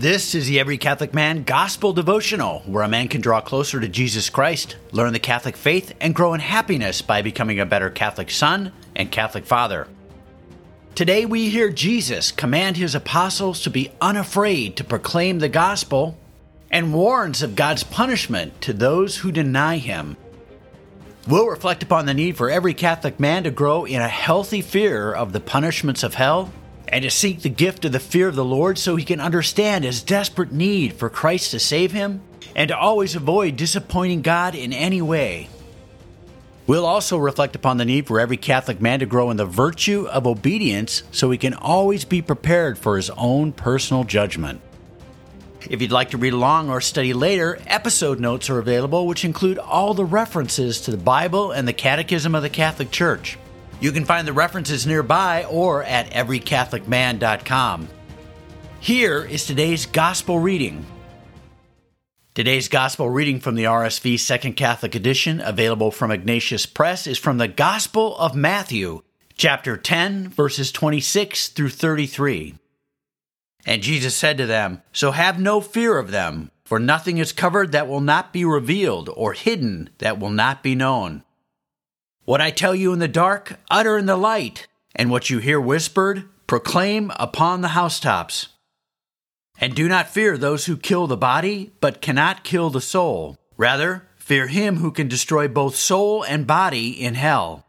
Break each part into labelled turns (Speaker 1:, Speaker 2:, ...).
Speaker 1: This is the Every Catholic Man Gospel Devotional, where a man can draw closer to Jesus Christ, learn the Catholic faith, and grow in happiness by becoming a better Catholic son and Catholic father. Today we hear Jesus command his apostles to be unafraid to proclaim the gospel and warns of God's punishment to those who deny him. We'll reflect upon the need for every Catholic man to grow in a healthy fear of the punishments of hell and to seek the gift of the fear of the Lord so he can understand his desperate need for Christ to save him and to always avoid disappointing God in any way. We'll also reflect upon the need for every Catholic man to grow in the virtue of obedience so he can always be prepared for his own personal judgment. If you'd like to read along or study later, episode notes are available, which include all the references to the Bible and the Catechism of the Catholic Church. You can find the references nearby or at everycatholicman.com. Here is today's Gospel reading. Today's Gospel reading from the RSV Second Catholic Edition, available from Ignatius Press, is from the Gospel of Matthew, chapter 10, verses 26 through 33. And Jesus said to them, So have no fear of them, for nothing is covered that will not be revealed, or hidden that will not be known. What I tell you in the dark, utter in the light, and what you hear whispered, proclaim upon the housetops. And do not fear those who kill the body, but cannot kill the soul. Rather, fear him who can destroy both soul and body in hell.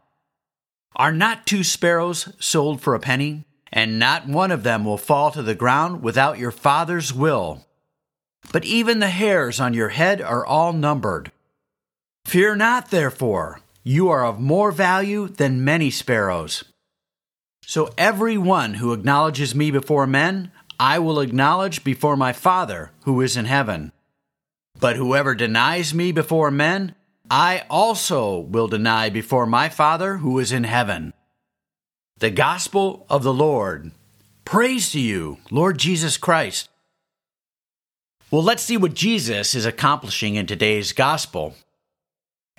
Speaker 1: Are not two sparrows sold for a penny? And not one of them will fall to the ground without your Father's will. But even the hairs on your head are all numbered. Fear not, therefore. You are of more value than many sparrows. So every one who acknowledges me before men, I will acknowledge before my Father who is in heaven. But whoever denies me before men, I also will deny before my Father who is in heaven. The Gospel of the Lord. Praise to you, Lord Jesus Christ. Well, let's see what Jesus is accomplishing in today's Gospel.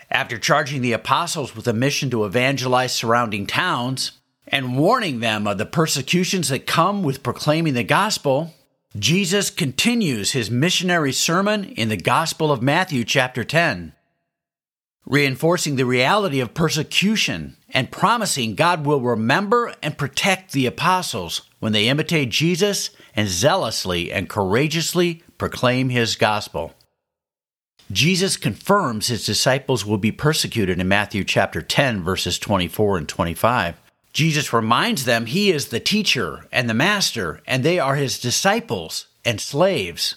Speaker 1: After charging the apostles with a mission to evangelize surrounding towns and warning them of the persecutions that come with proclaiming the gospel, Jesus continues his missionary sermon in the Gospel of Matthew, chapter 10, reinforcing the reality of persecution and promising God will remember and protect the apostles when they imitate Jesus and zealously and courageously proclaim his gospel. Jesus confirms his disciples will be persecuted in Matthew chapter 10 verses 24 and 25. Jesus reminds them he is the teacher and the master and they are his disciples and slaves.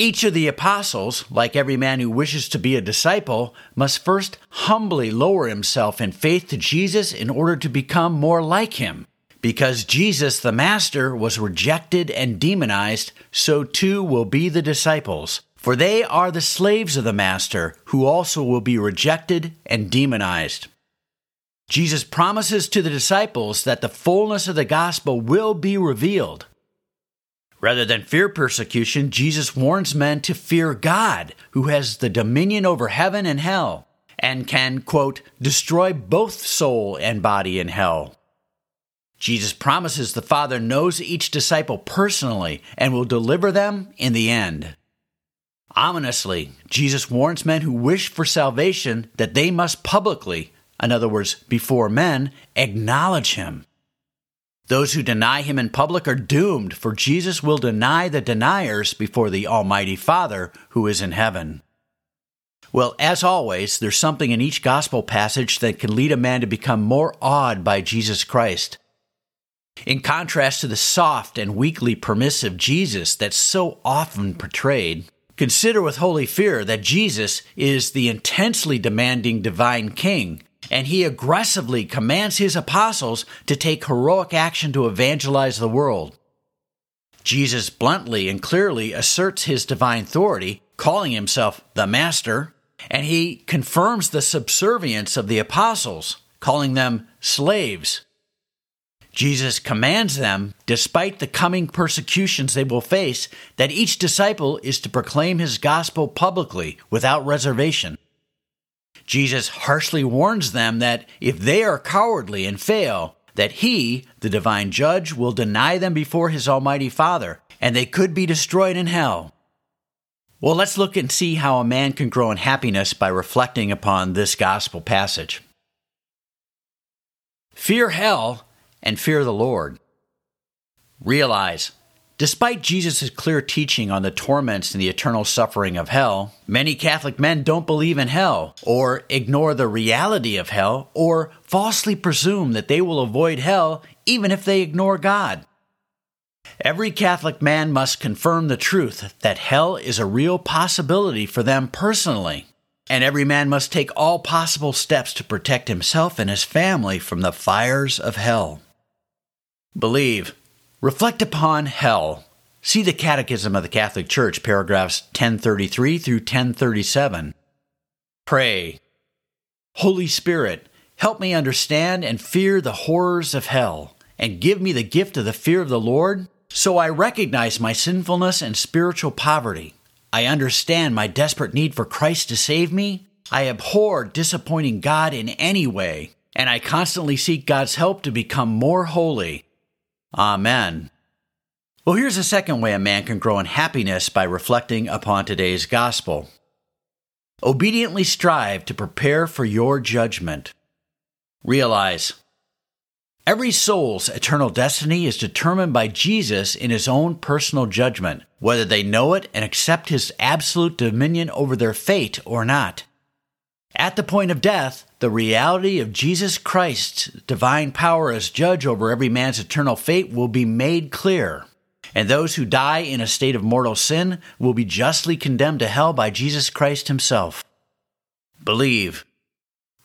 Speaker 1: Each of the apostles, like every man who wishes to be a disciple, must first humbly lower himself in faith to Jesus in order to become more like him. Because Jesus, the Master, was rejected and demonized, so too will be the disciples. For they are the slaves of the Master, who also will be rejected and demonized. Jesus promises to the disciples that the fullness of the gospel will be revealed. Rather than fear persecution, Jesus warns men to fear God, who has the dominion over heaven and hell, and can, quote, destroy both soul and body in hell. Jesus promises the Father knows each disciple personally and will deliver them in the end. Ominously, Jesus warns men who wish for salvation that they must publicly, in other words, before men, acknowledge him. Those who deny him in public are doomed, for Jesus will deny the deniers before the Almighty Father who is in heaven. Well, as always, there's something in each gospel passage that can lead a man to become more awed by Jesus Christ. In contrast to the soft and weakly permissive Jesus that's so often portrayed, consider with holy fear that Jesus is the intensely demanding divine king and he aggressively commands his apostles to take heroic action to evangelize the world. Jesus bluntly and clearly asserts his divine authority, calling himself the Master, and he confirms the subservience of the apostles, calling them slaves. Jesus commands them, despite the coming persecutions they will face, that each disciple is to proclaim his gospel publicly without reservation. Jesus harshly warns them that if they are cowardly and fail, that he, the divine judge, will deny them before his almighty Father, and they could be destroyed in hell. Well, let's look and see how a man can grow in happiness by reflecting upon this gospel passage. Fear hell and fear the Lord. Realize, despite Jesus' clear teaching on the torments and the eternal suffering of hell, many Catholic men don't believe in hell, or ignore the reality of hell, or falsely presume that they will avoid hell even if they ignore God. Every Catholic man must confirm the truth that hell is a real possibility for them personally, and every man must take all possible steps to protect himself and his family from the fires of hell. Believe. Reflect upon hell. See the Catechism of the Catholic Church, paragraphs 1033 through 1037. Pray. Holy Spirit, help me understand and fear the horrors of hell, and give me the gift of the fear of the Lord so I recognize my sinfulness and spiritual poverty. I understand my desperate need for Christ to save me. I abhor disappointing God in any way, and I constantly seek God's help to become more holy. Amen. Well, here's a second way a man can grow in happiness by reflecting upon today's gospel. Obediently strive to prepare for your judgment. Realize Every soul's eternal destiny is determined by Jesus in his own personal judgment, whether they know it and accept his absolute dominion over their fate or not. At the point of death, the reality of Jesus Christ's divine power as judge over every man's eternal fate will be made clear. And those who die in a state of mortal sin will be justly condemned to hell by Jesus Christ himself. Believe.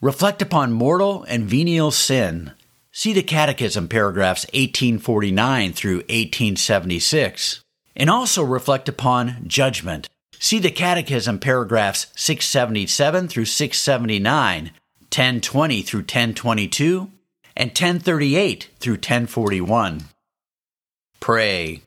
Speaker 1: Reflect upon mortal and venial sin See the Catechism paragraphs 1849 through 1876. And also reflect upon judgment. See the Catechism paragraphs 677 through 679, 1020 through 1022, and 1038 through 1041. Pray.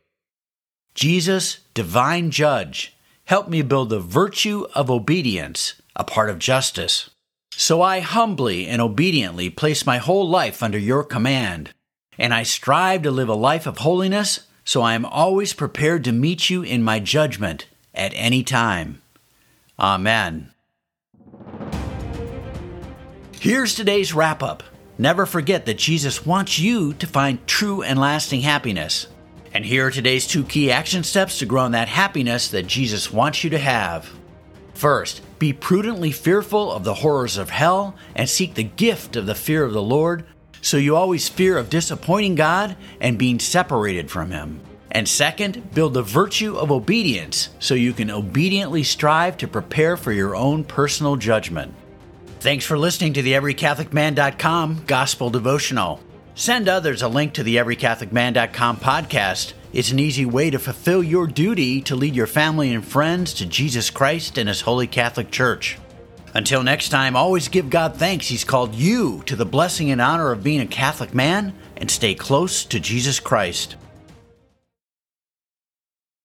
Speaker 1: Jesus, divine judge, help me build the virtue of obedience, a part of justice. So I humbly and obediently place my whole life under your command, and I strive to live a life of holiness, so I am always prepared to meet you in my judgment at any time. Amen. Here's today's wrap up. Never forget that Jesus wants you to find true and lasting happiness. And here are today's two key action steps to grow in that happiness that Jesus wants you to have. First, be prudently fearful of the horrors of hell and seek the gift of the fear of the Lord, so you always fear of disappointing God and being separated from Him. And second, build the virtue of obedience so you can obediently strive to prepare for your own personal judgment. Thanks for listening to the EveryCatholicMan.com Gospel Devotional. Send others a link to the EveryCatholicMan.com podcast it's an easy way to fulfill your duty to lead your family and friends to Jesus Christ and His Holy Catholic Church. Until next time, always give God thanks He's called you to the blessing and honor of being a Catholic man and stay close to Jesus Christ.